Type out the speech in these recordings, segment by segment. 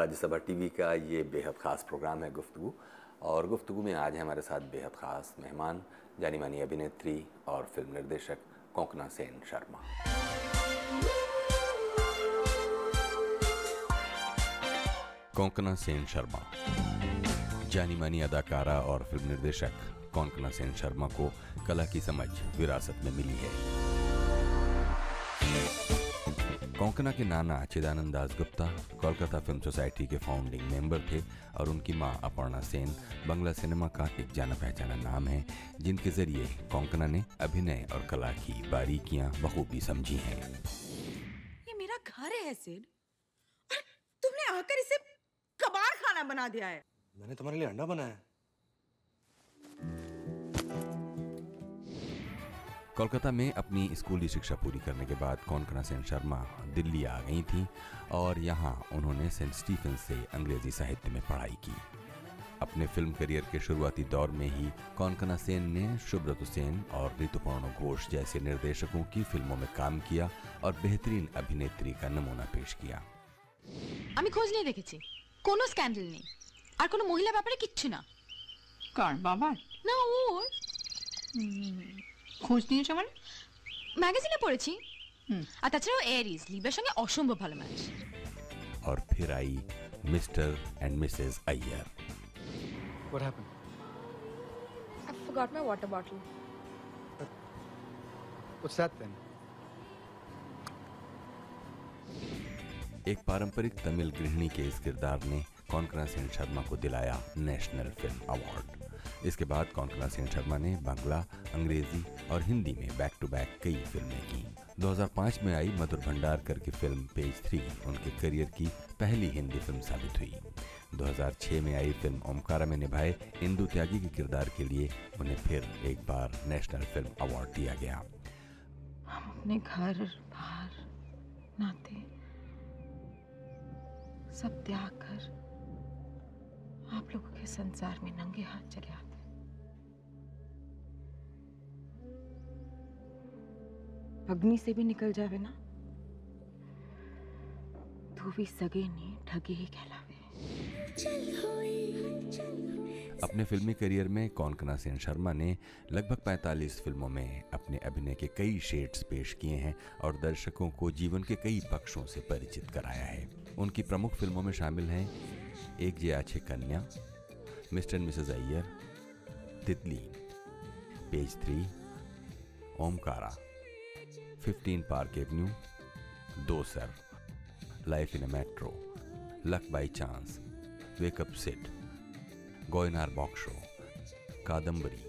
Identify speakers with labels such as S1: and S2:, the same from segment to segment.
S1: Rajya Sabha TV का ये बेहद ख़ास प्रोग्राम है गुफ्तु और गुफ्तु में आज हमारे साथ बेहद ख़ास मेहमान, जानी मानी अभिनेत्री और फ़िल्म निर्देशक कोंकणा सेन शर्मा। कोंकणा सेन शर्मा, जानी मानी अदाकारा और फ़िल्म निर्देशक कोंकणा सेन शर्मा को कला की समझ विरासत में मिली है। कोंकणा के नाना चिदानंद दास गुप्ता कोलकाता फ़िल्म सोसाइटी के फाउंडिंग मेंबर थे और उनकी माँ अपर्णा सेन बंगला सिनेमा का एक जाना पहचाना नाम है जिनके ज़रिए कोंकणा ने अभिनय और कला की बारीकियाँ बखूबी समझी हैं।
S2: ये मेरा घर है सिड तुमने आकर इसे कबाड़ खाना बना दिया है।
S3: मैंने तुम्हारे लिए अंडा बनाया
S1: कोलकाता में अपनी स्कूली शिक्षा पूरी करने के बाद कोंकणा सेन शर्मा दिल्ली आ गई थी और यहाँ उन्होंने सेंट स्टीफन से अंग्रेजी साहित्य में पढ़ाई की अपने फिल्म करियर के शुरुआती दौर में ही कोंकणा सेन ने शुभ्रत सेन और ऋतुपर्ण घोष जैसे निर्देशकों की फिल्मों में काम किया और बेहतरीन अभिनेत्री का नमूना पेश किया
S4: আমি খোঁজ নিয়ে দেখেছি কোনো স্ক্যান্ডেল নেই আর কোনো মহিলা ব্যাপারে কিচ্ছু না
S2: কার বাবার
S4: না ওর
S2: খোঁজ নিয়েছো মানে
S4: ম্যাগাজিনে পড়েছি আর তাছাড়াও এরিস লিবের সঙ্গে অসম্ভব ভালো ম্যাচ
S1: और फिर आई Mr and Mrs Iyer
S3: What happened?
S4: I forgot my water bottle.
S3: What's that then?
S1: एक पारंपरिक तमिल गृहिणी के इस किरदार ने कौनकना सेन शर्मा को दिलाया नेशनल फिल्म अवार्ड इसके बाद कौनकना सेन शर्मा ने बांग्ला, अंग्रेज़ी और हिंदी में बैक टू बैक कई फ़िल्में की। 2005 में आई मधुर भंडारकर की फ़िल्म पेज थ्री उनके करियर की पहली हिंदी फ़िल्म साबित हुई। 2006 में आई फ़िल्म ओमकारा में निभाए इंदु त्यागी के किरदार के लिए उन्हें फिर एक बार नेशनल फ़िल्म अवार्ड दिया गया।
S2: हम अपने घर, बाहर, नाते सब त्याग कर आप लोगों के संसार में नंगे हाथ चले आते अग्नि से भी निकल जावे ना? तो भी सगे नहीं ठगे ही कहलावे।
S1: अपने फिल्मी करियर में कौनकना सेन शर्मा ने लगभग 45 फ़िल्मों में अपने अभिनय के कई शेड्स पेश किए हैं और दर्शकों को जीवन के कई पक्षों से परिचित कराया है। उनकी प्रमुख फ़िल्मों में शामिल हैं एक जे आछे कन्या mister and Mrs Iyer Titli page three Omkara. 15 park avenue Dosar life in a metro luck by chance wake up Sid Goynar Baksho Kadambari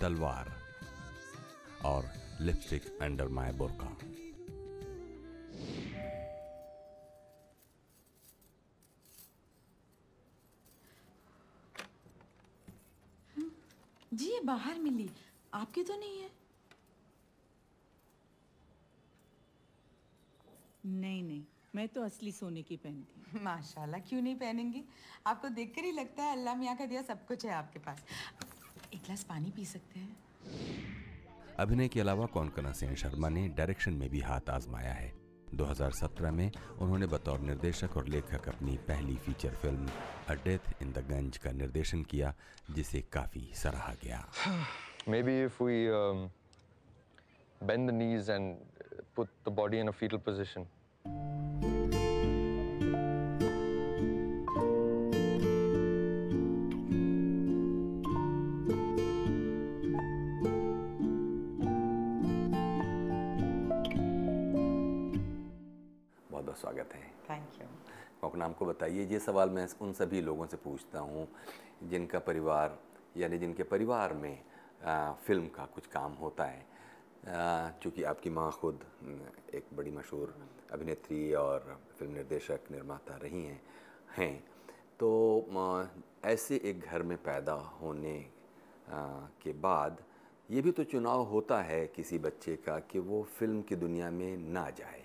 S1: Talvar और लिपस्टिक अंडर माय बुरका
S2: जी, ये बाहर मिली। आपकी तो नहीं है?
S5: नहीं नहीं मैं तो असली सोने की पहनती हूँ।
S2: माशाल्लाह क्यों नहीं पहनेंगी? आपको देखकर ही लगता है अल्लाह मियाँ का दिया सब कुछ है आपके पास। एक गिलास पानी पी सकते हैं?
S1: अभिनय के अलावा कौनकना सेन शर्मा ने डायरेक्शन में भी हाथ आजमाया है। 2017 में उन्होंने बतौर निर्देशक और लेखक अपनी पहली feature film a death in the Gunj का निर्देशन किया जिसे काफ़ी सराहा गया।
S6: Maybe if we um, bend the knees and put the body in a fetal position.
S1: बहुत बहुत स्वागत है।
S2: थैंक यू
S1: कोकना हमको बताइए ये सवाल मैं उन सभी लोगों से पूछता हूँ जिनका परिवार यानी जिनके परिवार में आ, फ़िल्म का कुछ काम होता है। चूँकि आपकी माँ खुद एक बड़ी मशहूर अभिनेत्री और फ़िल्म निर्देशक निर्माता रही हैं हैं। तो ऐसे एक घर में पैदा होने के बाद ये भी तो चुनाव होता है किसी बच्चे का कि वो फ़िल्म की दुनिया में ना जाए।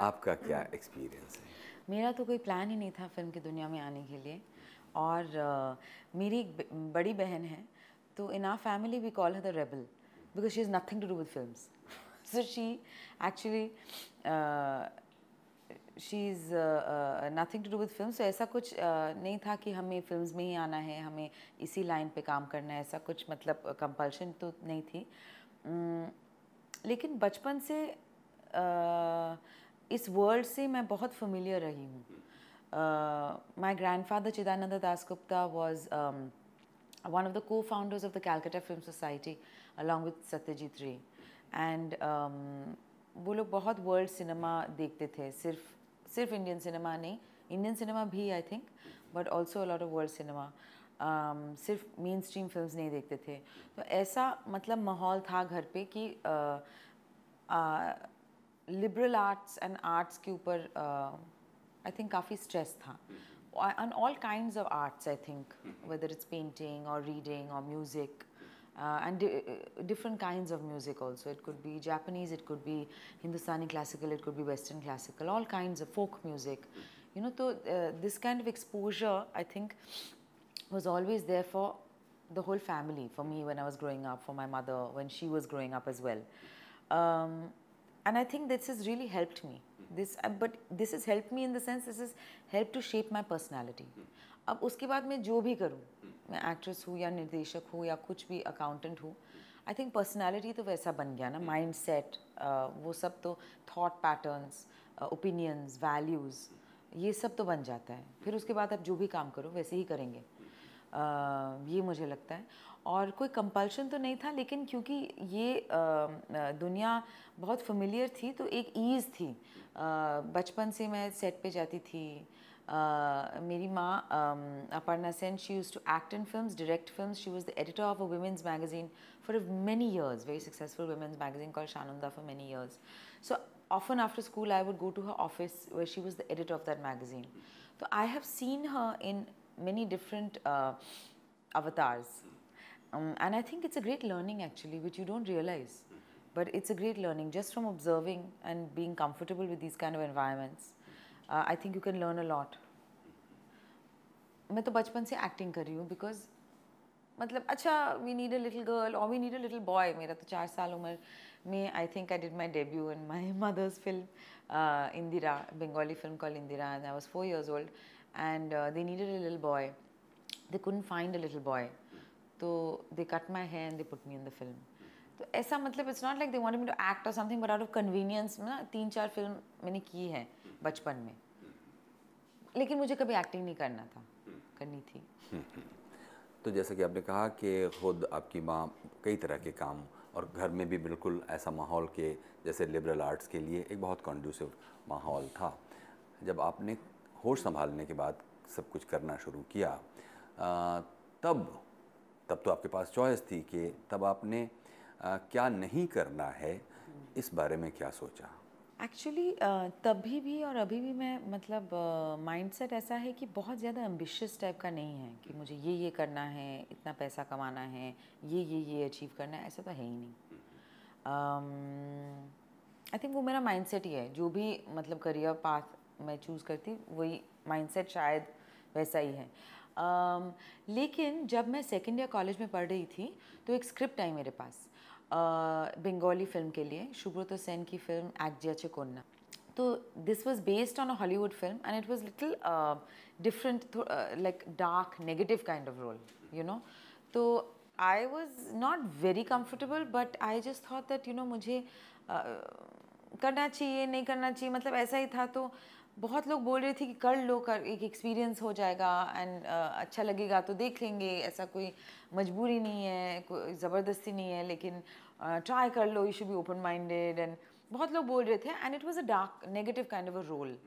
S1: आपका क्या एक्सपीरियंस है?
S7: मेरा तो कोई प्लान ही नहीं था फ़िल्म की दुनिया में आने के लिए। और मेरी एक बड़ी बहन है तो in our family we call her the rebel because she is nothing to do with film so she actually she is nothing to do with film तो ऐसा कुछ uh, नहीं था कि हमें फिल्म्स में ही आना है हमें इसी लाइन पे काम करना है ऐसा कुछ मतलब कंपल्शन तो नहीं थी। Um, लेकिन बचपन से uh, इस वर्ल्ड से मैं बहुत फेमिलियर रही हूँ। My grandfather Chidananda Das Gupta was one of the co-founders of the Calcutta Film Society. along with Satyajit Satyajit and and वो लोग बहुत वर्ल्ड सिनेमा देखते थे। सिर्फ़ सिर्फ़ इंडियन सिनेमा नहीं इंडियन सिनेमा भी I think but also a lot of world cinema सिर्फ़ मेन स्ट्रीम फ़िल्म नहीं देखते थे। तो ऐसा मतलब माहौल था घर पे कि लिबरल आर्ट्स एंड आर्ट्स के ऊपर आई थिंक काफ़ी स्ट्रेस था। On all kinds of arts, I think, whether it's painting or reading or music, uh, and di- different kinds of music also. It could be Japanese, it could be Hindustani classical, it could be Western classical, all kinds of folk music. You know, so uh, this kind of exposure, I think, was always there for the whole family, for me when I was growing up, for my mother when she was growing up as well. Um, and I think this has really helped me. This, uh, but this has helped me in the sense this has helped to shape my personality. अब उसके बाद मैं जो भी करूँ मैं actress हूँ या निर्देशक हूँ या कुछ भी अकाउंटेंट हूँ आई थिंक पर्सनैलिटी तो वैसा बन गया ना माइंड सेट वो सब तो थाट पैटर्न्स ओपिनियंस वैल्यूज़ ये सब तो बन जाता है। फिर उसके बाद आप जो भी काम करो वैसे ही करेंगे। uh, ये मुझे लगता है। और कोई कंपल्शन तो नहीं था लेकिन क्योंकि ये uh, दुनिया बहुत फेमिलियर थी तो एक ईज़ थी। बचपन से मैं सेट पे जाती थी uh, मेरी माँ Aparna Sen she use to act in film direct film she was the editor of a women's magazine for many years very successful women's magazine call Sananda for many years so often after school I would go to her office where she was the editor of that magazine. So I have seen her in many different uh, avatars. Um, and I think it's a great learning actually, which you don't realize. But it's a great learning just from observing and being comfortable with these kind of environments. Uh, think you can learn a lot मैं तो बचपन से acting कर रही हूँ because मतलब अच्छा we need a little girl और we need a little boy मेरा तो चार साल उम्र में I think I did my debut in my mother's film Indira Bengali film call Indira and I was four years old and they needed a little boy they couldn't find a little boy तो they cut my hair and they put me in the film तो ऐसा मतलब it's not like they wanted me to act और something but out of convenience में ना तीन चार film मैंने की है। बचपन में। लेकिन मुझे कभी एक्टिंग नहीं करना था, करनी थी।
S1: तो जैसा कि आपने कहा कि खुद आपकी माँ कई तरह के काम और घर में भी बिल्कुल ऐसा माहौल के, जैसे लिबरल आर्ट्स के लिए एक बहुत कॉन्ड्यूसिव माहौल था। जब आपने होश संभालने के बाद सब कुछ करना शुरू किया तब तब तो आपके पास चॉइस थी कि तब आपने क्या नहीं करना है, इस बारे में क्या सोचा?
S7: एक्चुअली तभी भी और अभी भी मैं मतलब माइंडसेट ऐसा है कि बहुत ज़्यादा एम्बिशियस टाइप का नहीं है कि मुझे ये ये करना है इतना पैसा कमाना है ये ये ये अचीव करना है ऐसा तो है ही नहीं। आई थिंक वो मेरा माइंडसेट ही है। जो भी मतलब करियर पाथ मैं चूज़ करती वही माइंडसेट शायद वैसा ही है। Um, लेकिन जब मैं सेकेंड ईयर कॉलेज में पढ़ रही थी तो एक स्क्रिप्ट आई मेरे पास। बंगाली फ़िल्म के लिए शुभ्रत सेन की फ़िल्म एक्जिया चिकोन्ना तो this was based on a Hollywood film and it was little different like dark negative kind of role you know तो I was not very comfortable but I just thought that you know मुझे uh, करना चाहिए नहीं करना चाहिए मतलब ऐसा ही था तो बहुत लोग बोल रहे थे कि कर लो कर एक एक्सपीरियंस हो जाएगा एंड uh, अच्छा लगेगा तो देख लेंगे ऐसा कोई मजबूरी नहीं है कोई ज़बरदस्ती नहीं है लेकिन ट्राई uh, कर लो you should be open minded and बहुत लोग बोल रहे थे and it was a dark negative kind of a role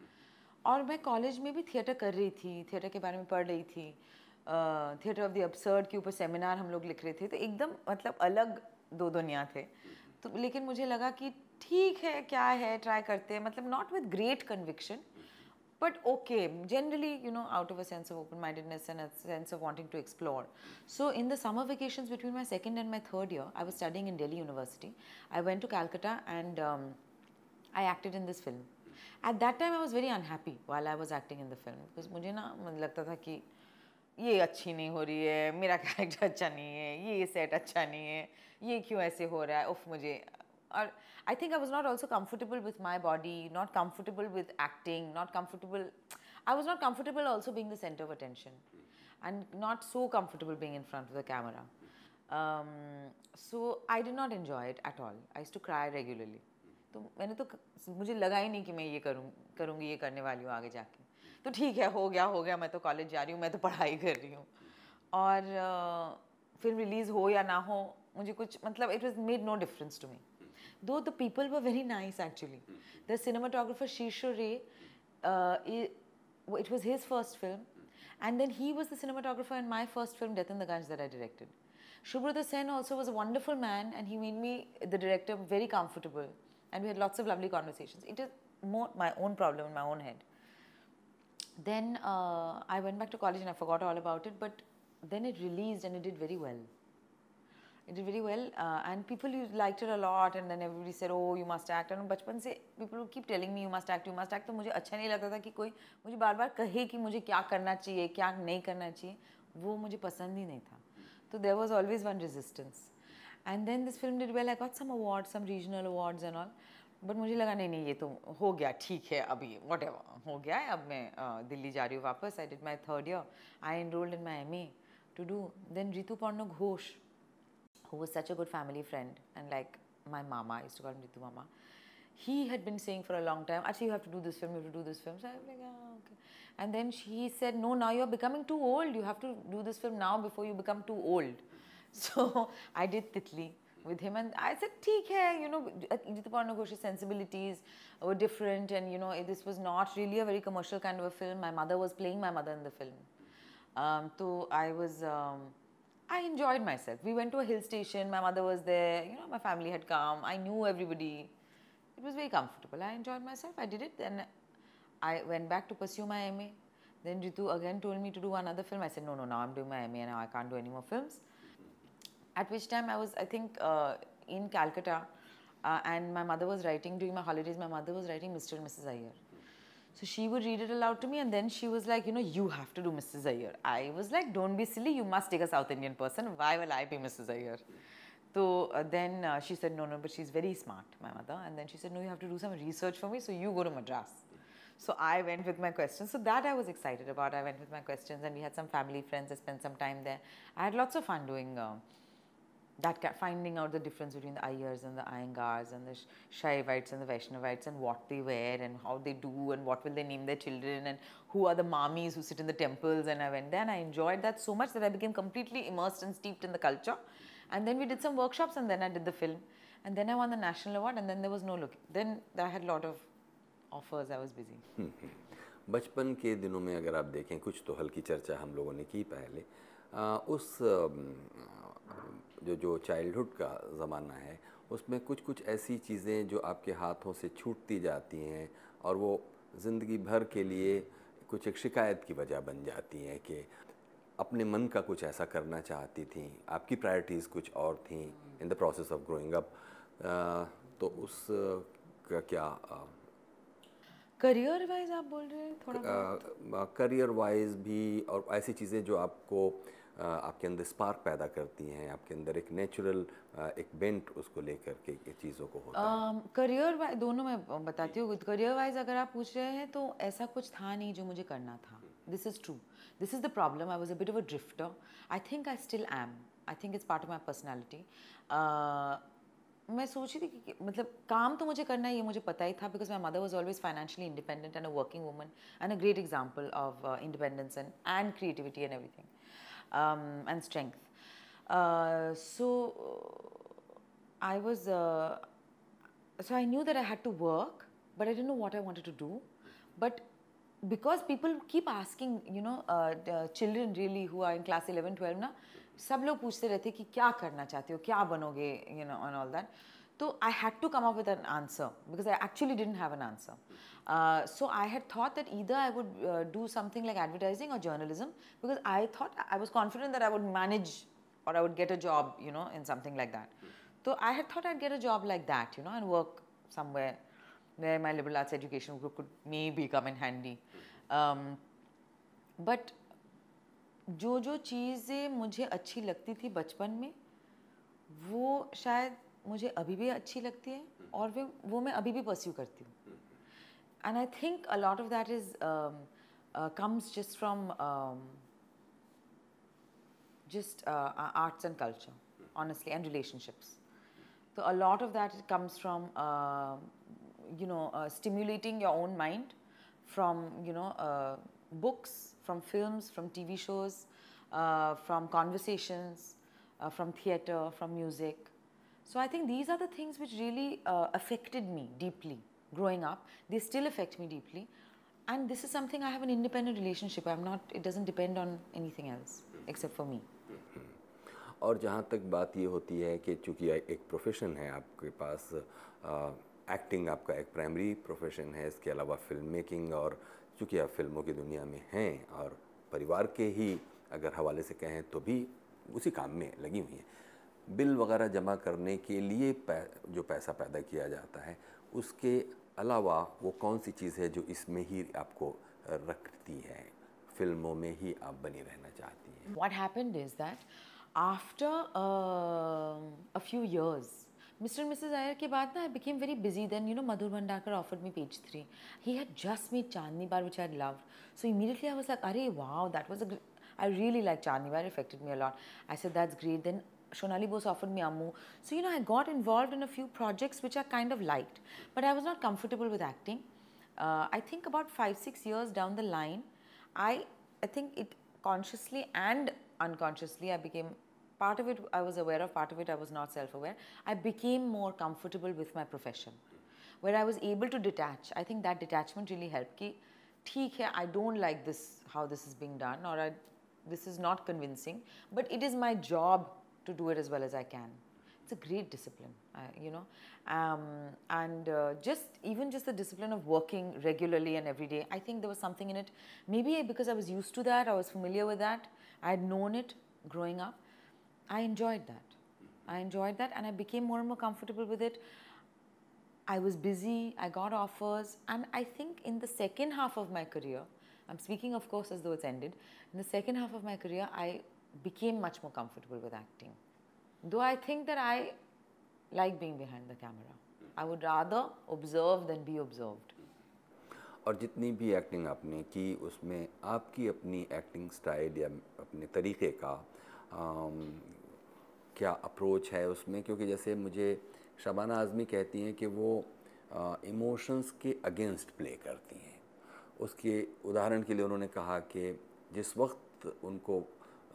S7: और मैं कॉलेज में भी थिएटर कर रही थी थिएटर के बारे में पढ़ रही थी थिएटर ऑफ़ द अपसर्ड के ऊपर सेमिनार हम लोग लिख रहे थे तो एकदम मतलब अलग दो दुनिया थे। तो लेकिन मुझे लगा कि ठीक है क्या है ट्राई करते हैं मतलब not with great conviction but okay generally you know out of a sense of open mindedness and a sense of wanting to explore so in the summer vacations between my second and my third year i was studying in delhi university i went to calcutta and um, i acted in this film at that time i was very unhappy while i was acting in the film because मुझे ना लगता था कि ये अच्छी नहीं हो रही है मेरा कैरेक्टर अच्छा नहीं है ये सेट अच्छा नहीं है ये क्यों ऐसे हो रहा है उफ मुझे और I think I was not also comfortable with my body not comfortable with acting not comfortable I was not comfortable also being the centre of attention and not so comfortable being in front of the camera so I did not enjoy it at all I to cry regularly तो मैंने तो मुझे लगा ही नहीं कि मैं ये करूँ, करूँगी, ये करने वाली हूँ आगे जाके। तो ठीक है, हो गया हो गया, मैं तो कॉलेज जा रही हूँ, मैं तो पढ़ाई कर रही हूँ। और फ़िल्म रिलीज़ हो या ना हो, मुझे कुछ मतलब it was made no difference to me though the people were very nice actually. Mm-hmm. The cinematographer Shishu Ray, uh, it, it, was his first film, mm-hmm. and then he was the cinematographer in my first film, Death in the Ganj, that I directed. Shubrata Sen also was a wonderful man, and he made me, the director, very comfortable, and we had lots of lovely conversations. It is more my own problem in my own head. Then uh, I went back to college and I forgot all about it, but then it released and it did very well. It is very well and people you like टर a lot and every sir oh you must act and बचपन से people keep telling me you must act you must act तो मुझे अच्छा नहीं लगता था कि कोई मुझे बार बार कहे कि मुझे क्या करना चाहिए, क्या नहीं करना चाहिए। वो मुझे पसंद ही नहीं था। तो there was always one resistance and then this film did well I got some award some regional award and all but मुझे लगा, नहीं नहीं, ये तो हो गया, ठीक है अभी वॉट एवर हो गया है, अब मैं दिल्ली जा रही हूँ वापस। I did my third year I enrolled in my M A to do then Rituparno Ghosh who was such a good family friend and like my mama, I used to call him Ritu Mama. He had been saying for a long time, actually you have to do this film, you have to do this film. So I was like, ah, okay. And then she said, no, now you're becoming too old. You have to do this film now before you become too old. So I did Titli with him and I said, "Theek you know, Rituparna Ghosh's sensibilities were different and you know, this was not really a very commercial kind of a film. My mother was playing my mother in the film. Um, so I was, um, I enjoyed myself. We went to a hill station, my mother was there, you know, my family had come, I knew everybody. It was very comfortable. I enjoyed myself, I did it. Then I went back to pursue my MA. Then Ritu again told me to do another film. I said, no, no, now I'm doing my MA and now I can't do any more films. At which time I was, I think, uh, in Calcutta, uh, and my mother was writing during my holidays. My mother was writing Mr. and Mrs. Iyer. So she would read it aloud to me, and then she was like, you know, you have to do Mrs. Iyer. I was like, don't be silly. You must take a South Indian person. Why will I be Mrs. Iyer? So uh, then uh, she said, no, no, but she's very smart, my mother. And then she said, no, you have to do some research for me. So you go to Madras. So I went with my questions. So that I was excited about. I went with my questions, and we had some family friends. I spent some time there. I had lots of fun doing uh, that finding out the difference between the Ayers and the Iyengars and the Shaivites and the Vaishnavites and what they wear and how they do and what will they name their children and who are the mommies who sit in the temples and I went there and I enjoyed that so much that I became completely immersed and steeped in the culture. And then we did some workshops and then I did the film. And then I won the national award and then there was no look. Then I had a lot of offers, I was busy.
S1: बचपन के दिनों में अगर आप देखें कुछ तो हल्की चर्चा हम लोगों ने की पहले आ, उस जो जो चाइल्डहुड का ज़माना है उसमें कुछ कुछ ऐसी चीज़ें जो आपके हाथों से छूटती जाती हैं और वो ज़िंदगी भर के लिए कुछ एक शिकायत की वजह बन जाती हैं कि अपने मन का कुछ ऐसा करना चाहती थी आपकी प्रायोरिटीज़ कुछ और थी in the process of growing up तो उस का क्या
S7: करियर वाइज आप बोल रहे हैं? थोड़ा
S1: करियर वाइज भी और ऐसी चीज़ें जो आपको आपके अंदर स्पार्क पैदा करती हैं आपके अंदर एक नेचुरल एक बेंट उसको लेकर के चीज़ों को होता है।
S7: करियर वाइज दोनों मैं बताती हूँ करियर वाइज अगर आप पूछ रहे हैं तो ऐसा कुछ था नहीं जो मुझे करना था। This is true this is the problem I was a bit of a drifter I think I still am I think it's part of my personality मैं सोच रही थी कि मतलब काम तो मुझे करना ही है मुझे पता ही था because my mother was always financially independent and a working woman and a great example of independence and and creativity and everything um, and strength. Uh, so I was, uh, so I knew that I had to work, but I didn't know what I wanted to do. But because people keep asking, you know, uh, children really who are in class 11, 12 ना, सब लोग पूछते रहते कि क्या करना चाहते हो क्या बनोगे you know and all that so I had to come up with an answer because I actually didn't have an answer uh, so I had thought that either I would uh, do something like advertising or journalism because I thought I was confident that I would manage or I would get a job, you know, in something like that. So I had thought I'd get a job like that, you know, and work somewhere where my liberal arts education group could maybe come in handy. Um, but जो जो चीज़ें मुझे अच्छी लगती थी बचपन में वो शायद मुझे अभी भी अच्छी लगती है हम्म। और फिर वो मैं अभी भी परस्यू करती हूँ। And I think a lot of that is comes just from just arts and culture honestly and relationships तो a lot of that comes from you know stimulating your own mind from you know books from film from T V shows from conversations from theatre from music So I think these are the things which really uh, affected me deeply growing up. They still affect me deeply. And this is something I have an independent relationship. I'm not, it doesn't depend on anything else except for me.
S1: और जहाँ तक बात ये होती है कि चूँकि एक प्रोफेशन है आपके पास एक्टिंग आपका एक प्राइमरी प्रोफेशन है इसके अलावा फ़िल्म मेकिंग और चूँकि आप फ़िल्मों की दुनिया में हैं और परिवार के ही अगर हवाले से कहें तो भी उसी काम में लगी हुई हैं बिल वगैरह जमा करने के लिए जो पैसा पैदा किया जाता है, उसके अलावा वो कौन सी चीज़ है जो इसमें ही आपको रखती है? फ़िल्मों में ही आप बनी रहना चाहती हैं।
S7: What happened is that after a few years Mr Mrs Iyer के बाद ना I became very busy then you know Madhur Bhandarkar offered me Page Three he had just me Chandni Bar which I love so immediately I was like अरे wow that was a I really like Chandni Bar affected me a lot I say that's great then Shonali Bose offered me Ammu. So, you know, I got involved in a few projects which I kind of liked. But I was not comfortable with acting. Uh, I think about five, six years down the line, I, I think it consciously and unconsciously, I became part of it I was aware of, part of it I was not self aware. I became more comfortable with my profession where I was able to detach. I think that detachment really helped. Ki, ठीक है, I don't like this, how this is being done, or I, this is not convincing, but it is my job to do it as well as I can. It's a great discipline, uh, you know, um, and uh, just even just the discipline of working regularly and every day. I think there was something in it. Maybe because I was used to that, I was familiar with that, I had known it growing up. I enjoyed that. I enjoyed that, and I became more and more comfortable with it. I was busy, I got offers, and I think in the second half of my career, I'm speaking, of course, as though it's ended. In the second half of my career, I became much more comfortable with acting. Though I think that I like being behind the camera. I would rather observe than be observed.
S1: और जितनी भी acting आपने की उसमें आपकी अपनी acting style या अपने तरीक़े का आम, क्या अप्रोच है उसमें क्योंकि जैसे मुझे शबाना आज़मी कहती हैं कि वो इमोशंस के अगेंस्ट प्ले करती हैं उसके उदाहरण के लिए उन्होंने कहा कि जिस वक्त उनको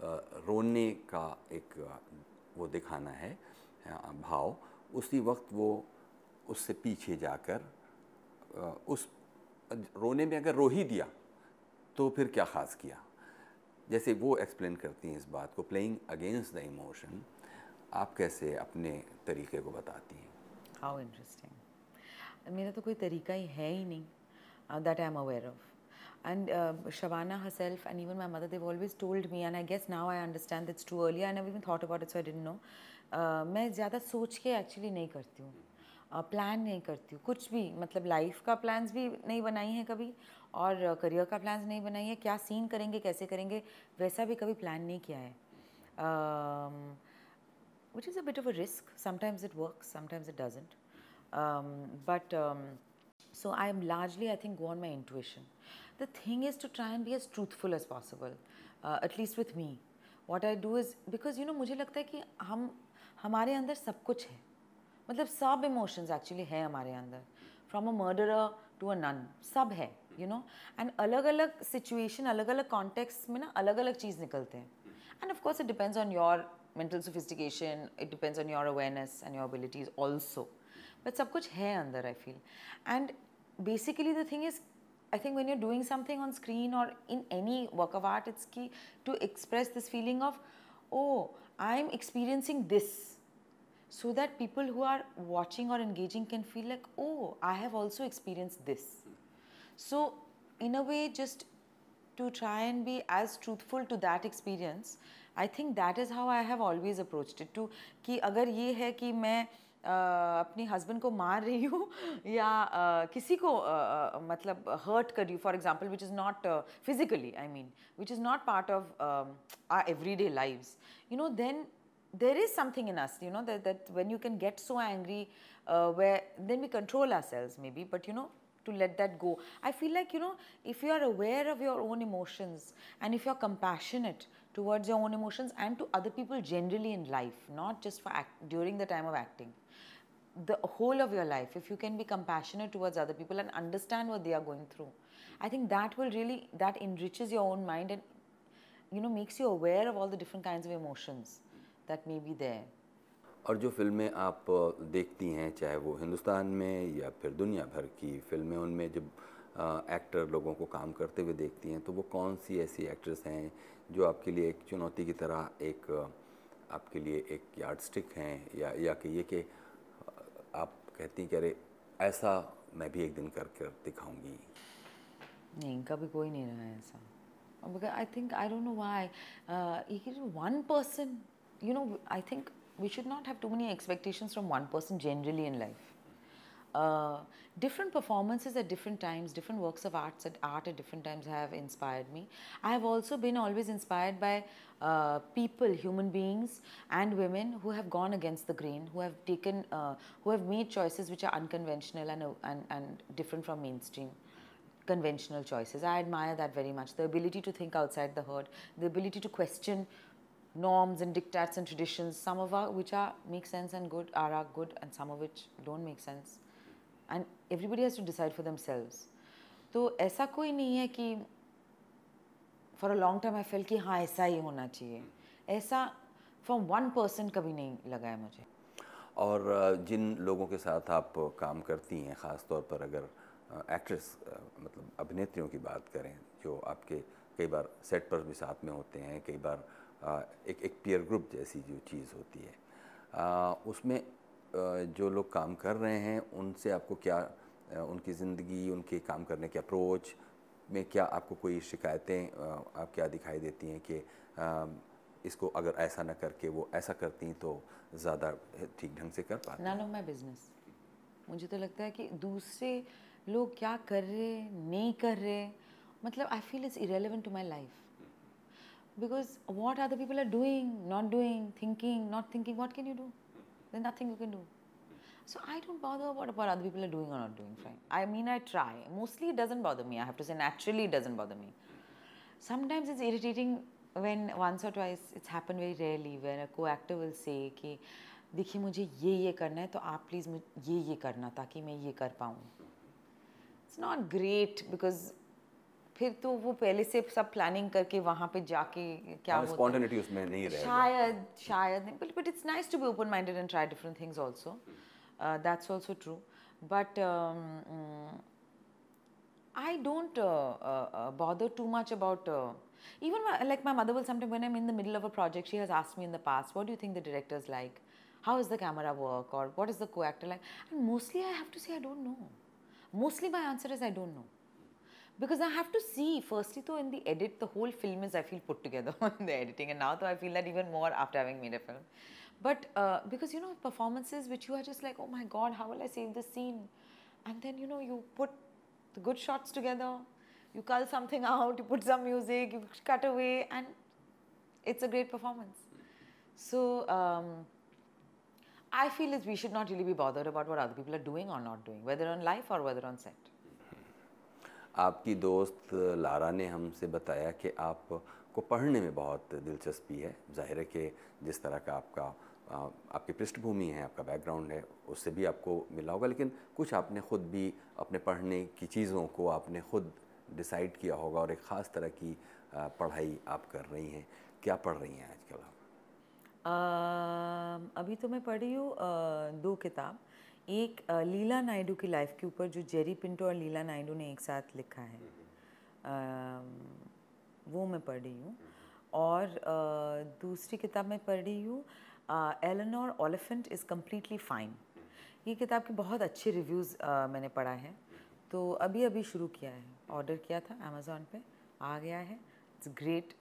S1: रोने का एक वो दिखाना है भाव, उसी वक्त वो उससे पीछे जाकर उस, रोने में अगर रो ही दिया तो फिर क्या ख़ास किया? जैसे वो एक्सप्लेन करती हैं इस बात को प्लेइंग अगेंस्ट द इमोशन आप कैसे अपने तरीके को बताती हैं?
S7: हाउ इंटरेस्टिंग मेरा तो कोई तरीका ही है ही नहीं that I am aware of and uh, Shabana herself and even my mother, they've always told me, and I guess now I understand it's too early. I never even thought about it, so I didn't know. Uh, मैं ज़्यादा सोच के actually नहीं करती हूँ plan नहीं करती हूँ कुछ भी मतलब लाइफ का प्लान्स भी नहीं बनाई हैं कभी और करियर का प्लान्स नहीं बनाई है क्या सीन करेंगे कैसे करेंगे वैसा भी कभी प्लान नहीं किया है a bit of a risk. Sometimes it works, sometimes it doesn't. Um, but um, so I am largely, I think, go on my intuition. The thing is to try and be as truthful as possible, uh, at least with me. What I do is because you know मुझे लगता है कि हम हमारे अंदर सब कुछ है मतलब सब इमोशंस एक्चुअली है हमारे अंदर from a murderer to a nun सब है यू नो एंड अलग अलग सिचुएशन अलग अलग कॉन्टेक्स्ट में ना अलग अलग चीज़ निकलते हैं and of course it depends on your mental sophistication it depends on your awareness and your abilities also but sab kuch hai andar i feel and basically the thing is i think when you're doing something on screen or in any work of art it's key to express this feeling of oh i'm experiencing this so that people who are watching or engaging can feel like oh i have also experienced this so in a way just to try and be as truthful to that experience I think that is how I have always approached it to कि अगर ये है कि मैं Uh, अपने husband को मार रही हूँ या uh, किसी को uh, मतलब हर्ट कर रही हूँ for example which is not physically I mean which is not part of our every day lives you know then there is something in us, you know, that, that when you can get so angry, uh, where then we control ourselves maybe, but you know, to let that go. I feel like, you know, if you are aware of your own emotions and if you're compassionate towards your own emotions and to other people generally in life, not just for act- during the time of acting, the whole of your life, if you can be compassionate towards other people and understand what they are going through, I think that will really, that enriches your own mind and, you know, makes you aware of all the different kinds of emotions that may be there.
S1: और जो फ़िल्में आप देखती हैं चाहे वो हिंदुस्तान में या फिर दुनिया भर की फ़िल्में उनमें जब एक्टर लोगों को काम करते हुए देखती हैं तो वो कौन सी ऐसी एक्ट्रेस हैं जो आपके लिए एक चुनौती की तरह एक आपके लिए एक यार्ड स्टिक हैं या या कि ये कि आप कहती कि अरे, ऐसा मैं भी एक दिन करके दिखाऊँगी।
S7: नहीं, कभी कोई नहीं रहा ऐसा। I think I don't know why one person you know I think we should not have too many expectations from one person generally in life uh, different performances at different times different works of arts at art at different times have inspired me I have also been always inspired by uh, people human beings and women who have gone against the grain who have taken uh, who have made choices which are unconventional and, and, and different from mainstream conventional choices. I admire that very much. The ability to think outside the herd, the ability to question norms and diktats and traditions, some of our which are make sense and good are, are good, and some of which don't make sense. And everybody has to decide for themselves. तो ऐसा कोई नहीं है कि for a long time I feel कि हाँ ऐसा ही होना चाहिए ऐसा फ्रॉम वन पर्सन कभी नहीं लगा है मुझे
S1: और जिन लोगों के साथ आप काम करती हैं, ख़ास तौर पर अगर एक्ट्रेस मतलब अभिनेत्रियों की बात करें, जो आपके कई बार सेट पर भी साथ में होते हैं, कई बार एक एक पीयर ग्रुप जैसी जो चीज़ होती है उसमें जो लोग काम कर रहे हैं, उनसे आपको क्या उनकी ज़िंदगी, उनके काम करने के अप्रोच में क्या आपको कोई शिकायतें आप क्या दिखाई देती हैं कि इसको अगर ऐसा ना करके वो ऐसा करती तो ज़्यादा ठीक ढंग से कर पाते
S7: नन ऑफ़ माई बिज़नेस मुझे तो लगता है कि दूसरे लोग क्या कर रहे नहीं कर रहे मतलब I feel is irrelevant to my life because what are the people are doing not doing thinking not thinking what can you then nothing you can do So I don't bother about what other people are doing or not doing. Fine. I mean, I try. Mostly, it doesn't bother me. I have to say, naturally, it doesn't bother me. Sometimes it's irritating when once or twice it's happened very rarely when a co-actor will say कि देखिए मुझे ये ये करना है तो आप please ये ये करना ताकि मैं ये कर पाऊँ इट्स नॉट ग्रेट बिकॉज़ फिर तो वो पहले से सब प्लानिंग करके वहाँ पे जाके क्या होता है
S1: स्पॉन्टेनिटी उसमें नहीं रहेगा
S7: शायद शायद नहीं nice to be open minded and try different things also uh, that's also true but um, mm, I don't uh, uh, uh, bother too much about uh, even my, like my mother will sometimes when I'm in the middle of a project she has asked me in the past what do you think the director's like how is the camera work or what is the co-actor like and mostly I have to say I don't know mostly my answer is I don't know because I have to see firstly though in the edit the whole film is I feel put together in the editing. And now though I feel that even more after having made a film. But uh, because you know performances which you are just like oh my god how will I save this scene? And then you know you put the good shots together. You cull something out. You put some music. You cut away. And it's a great performance. So um, I feel that we should not really be bothered about what other people are doing or not doing whether on live or whether on set
S1: आपकी दोस्त Lara ने हमसे बताया कि आपको पढ़ने में बहुत दिलचस्पी है। ज़ाहिर है कि जिस तरह का आपका आपकी पृष्ठभूमि है, आपका बैकग्राउंड है, उससे भी आपको मिला होगा, लेकिन कुछ आपने खुद भी अपने पढ़ने की चीज़ों को आपने खुद डिसाइड किया होगा और एक ख़ास तरह की पढ़ाई आप कर रही हैं। क्या पढ़ रही हैं आजकल आप?
S7: अभी तो मैं पढ़ी हूँ दो किताब। एक लीला नायडू की लाइफ के ऊपर जो जेरी पिंटो और लीला नायडू ने एक साथ लिखा है। अम, वो मैं पढ़ रही हूँ। और दूसरी किताब मैं पढ़ रही हूँ Eleanor Oliphant is completely fine ये किताब के बहुत अच्छे रिव्यूज़ मैंने पढ़ा है। तो अभी अभी शुरू किया है। ऑर्डर किया था अमेज़ोन पे आ गया है। It's great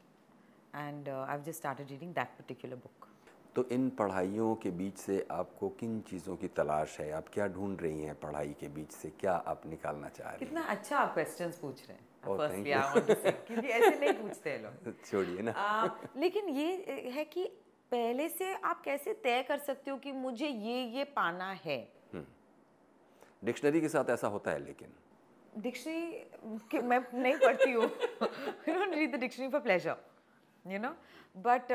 S7: and I have just started reading that particular book
S1: तो इन पढ़ाइयों के बीच से आपको किन चीज़ों की तलाश है? आप क्या ढूंढ रही हैं पढ़ाई के बीच से? क्या आप निकालना चाह रही
S7: कितना अच्छा आप क्वेश्चंस पूछ रहे हैं।
S1: Oh,
S7: क्योंकि ऐसे नहीं पूछते हैं लोग।
S1: छोड़िए ना।
S7: आ, लेकिन ये है कि पहले से आप कैसे तय कर सकते हो कि मुझे ये ये पाना है?
S1: डिक्शनरी के साथ ऐसा होता है लेकिन।
S7: डिक्शनरी मैं नहीं पढ़ती हूँ। I don't read the dictionary for pleasure you know but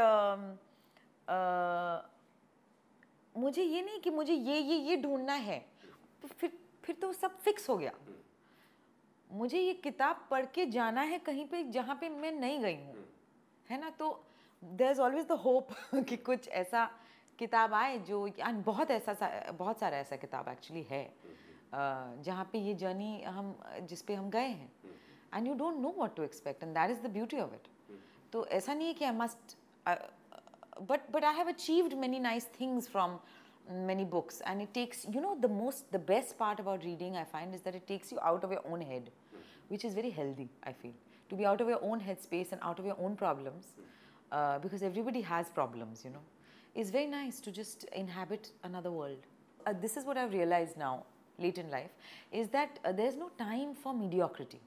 S7: मुझे ये नहीं कि मुझे ये ये ये ढूंढना है। तो फिर फिर तो सब फिक्स हो गया। मुझे ये किताब पढ़ के जाना है कहीं पे जहाँ पे मैं नहीं गई हूँ। है ना? तो there is always the hope कि कुछ ऐसा किताब आए जो बहुत ऐसा सा- बहुत सारा ऐसा किताब एक्चुअली है। जहाँ पे ये जर्नी हम, जिस पे हम गए हैं। And you don't know what to expect and that is the beauty of it तो ऐसा नहीं है कि I must but but i have achieved many nice things from many books. And it takes you know the most the best part about reading i find is that it takes you out of your own head which is very healthy i feel. To be out of your own headspace and out of your own problems uh, because everybody has problems you know is very nice to just inhabit another world. Uh, this is what i've realized now late in life is that uh, there's no time for mediocrity.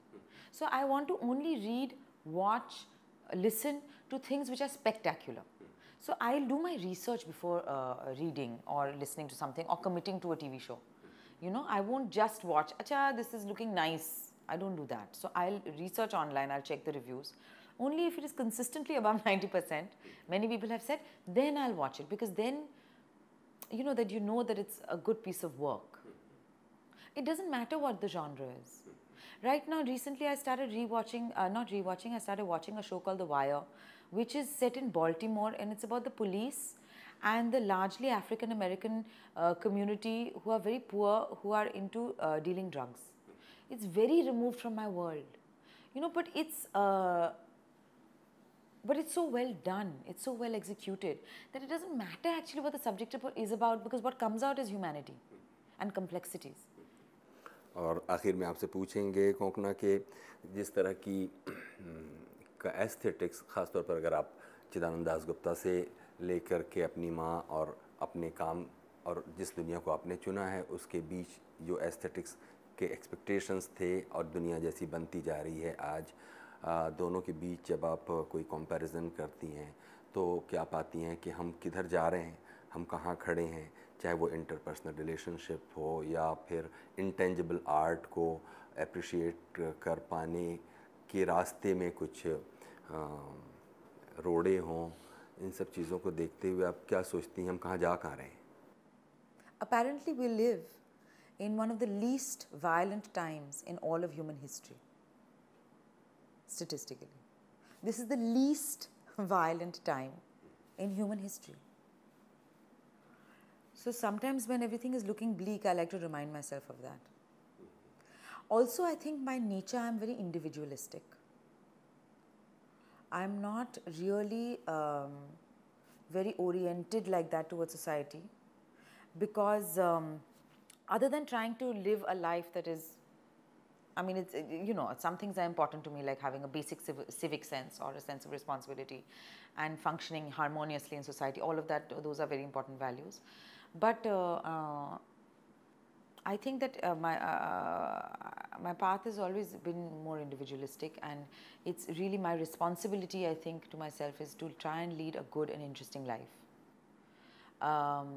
S7: So i want to only read watch listen to things which are spectacular so I'll do my research before uh, reading or listening to something or committing to a TV show. You know, I won't just watch, acha, this is looking nice. I don't do that. So I'll research online, I'll check the reviews. Only if it is consistently above 90%, many people have said, then I'll watch it because then, you know, that you know that it's a good piece of work. It doesn't matter what the genre is. Right now, recently I started rewatching, uh, not rewatching, I started watching a show called The Wire, which is set in Baltimore and it's about the police and the largely African American uh, community who are very poor, who are into uh, dealing drugs. It's very removed from my world, you know, but it's. Uh, but it's so well done, it's so well executed that it doesn't matter actually what the subject is about because what comes out is humanity and complexities.
S1: और आखिर में आपसे पूछेंगे कोंकणा के जिस तरह की का एस्थेटिक्स ख़ास तौर पर अगर आप चिदानंद दास गुप्ता से लेकर के अपनी माँ और अपने काम और जिस दुनिया को आपने चुना है उसके बीच जो एस्थेटिक्स के एक्सपेक्टेशंस थे और दुनिया जैसी बनती जा रही है आज आ, दोनों के बीच जब आप कोई कंपैरिजन करती हैं तो क्या पाती हैं कि हम किधर जा रहे हैं हम कहाँ खड़े हैं चाहे वो इंटरपर्सनल रिलेशनशिप हो या फिर इंटेंजिबल आर्ट को अप्रिशिएट कर पाने के रास्ते में कुछ हाँ, रोडे हों, इन सब चीज़ों को देखते हुए आप क्या सोचती हैं? हम कहाँ जा कहाँ रहे हैं?
S7: Apparently we live in one of the least violent times in all of human history statistically this is the least violent time in human history so sometimes when everything is looking bleak I like to remind myself of that also I think my nature I am very individualistic I'm not really um, very oriented like that towards society because um, other than trying to live a life that is i mean it's you know some things are important to me like having a basic civ- civic sense or a sense of responsibility and functioning harmoniously in society. All of that those are very important values. But uh, uh, I think that uh, my uh, my path has always been more individualistic, and it's really my responsibility. I think to myself is to try and lead a good and interesting life. Um,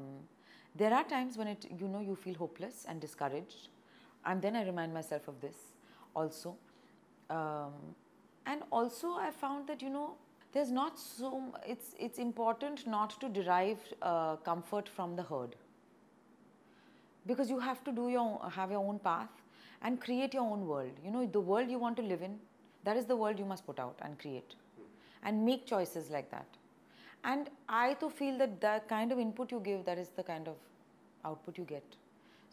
S7: there are times when it you know you feel hopeless and discouraged, and then I remind myself of this also. Um, and also, I found that you know there's not so it's it's important not to derive uh, comfort from the herd because you have to do your have your own path and create your own world you know the world you want to live in that is the world you must put out and create and make choices like that and i too feel that the kind of input you give that is the kind of output you get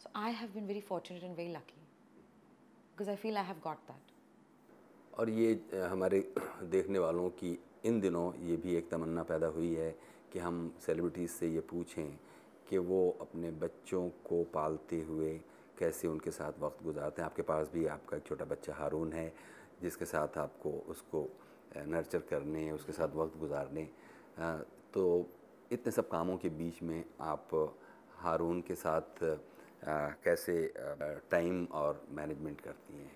S7: so i have been very fortunate and very lucky because i feel i have got that
S1: और ये अ, हमारे देखने वालों की इन दिनों ये भी एक तमन्ना पैदा हुई है कि हम सेलिब्रिटीज़ से ये पूछें कि वो अपने बच्चों को पालते हुए कैसे उनके साथ वक्त गुजारते हैं। आपके पास भी आपका एक छोटा बच्चा हारून है जिसके साथ आपको उसको नर्चर करने उसके साथ वक्त गुजारने तो इतने सब कामों के बीच में आप हारून के साथ कैसे टाइम और मैनेजमेंट करती हैं?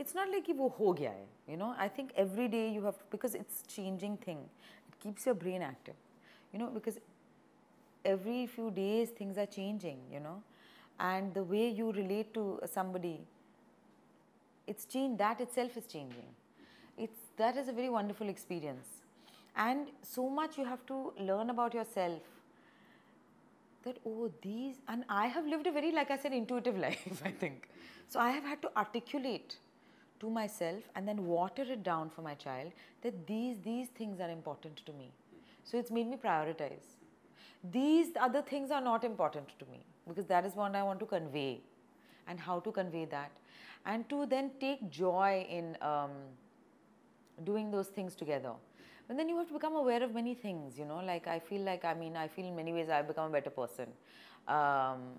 S7: इट्स नॉट like कि वो हो गया है you know I think every you have to because it's changing thing. It keeps your brain active you know, because every few days things are changing, you know, and the way you relate to somebody, it's changed. That itself is changing. It's that is a very wonderful experience, and so much you have to learn about yourself. That oh these and I have lived a very like I said intuitive life. I think so. I have had to articulate to myself and then water it down for my child that these these things are important to me. So it's made me prioritize these other things are not important to me because that is what I want to convey and how to convey that and to then take joy in um, doing those things together. But then you have to become aware of many things, you know, like I feel like, I mean, I feel in many ways I've become a better person. Um,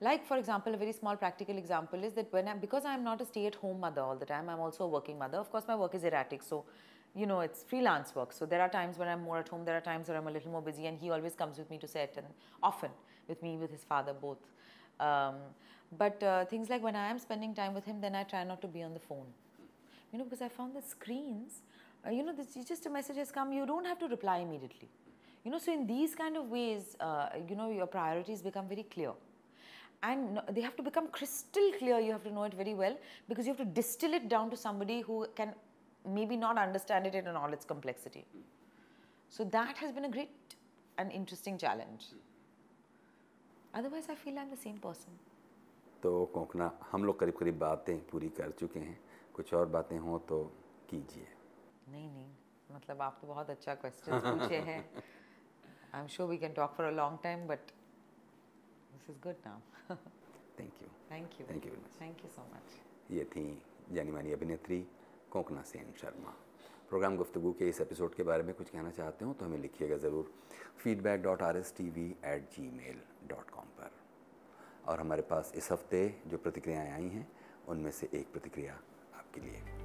S7: like for example, a very small practical example is that when I'm, because I'm not a stay-at-home mother all the time, I'm also a working mother. Of course, my work is erratic, so you know, it's freelance work. So there are times when I'm more at home, there are times where I'm a little more busy, and he always comes with me to set, and often with me, with his father, both. Um, but uh, things like when I am spending time with him, then I try not to be on the phone. You know, because I found the screens, uh, you know, this, just a message has come, you don't have to reply immediately. You know, so in these kind of ways, uh, you know, your priorities become very clear. And they have to become crystal clear, you have to know it very well, because you have to distill it down to somebody who can maybe not understand it in all its complexity. So that has been a great and interesting challenge. Otherwise, I feel I'm the same person.
S1: तो कोंकणा हम लोग करीब करीब बातें पूरी कर चुके हैं कुछ और बातें हों तो कीजिए
S7: नहीं नहीं मतलब आप तो बहुत अच्छा क्वेश्चन पूछे हैं I am sure we can talk for a long time but this is good now
S1: thank you
S7: thank you
S1: Thank you very much.
S7: Thank you so much
S1: ये थी जानी मानी अभिनेत्री कोंकणा सेन शर्मा। प्रोग्राम गुफ्तु के इस एपिसोड के बारे में कुछ कहना चाहते हो तो हमें लिखिएगा ज़रूर feedback dot R S T V at Gmail dot com पर। और हमारे पास इस हफ़्ते जो प्रतिक्रियाएँ आई हैं, उनमें से एक प्रतिक्रिया आपके लिए।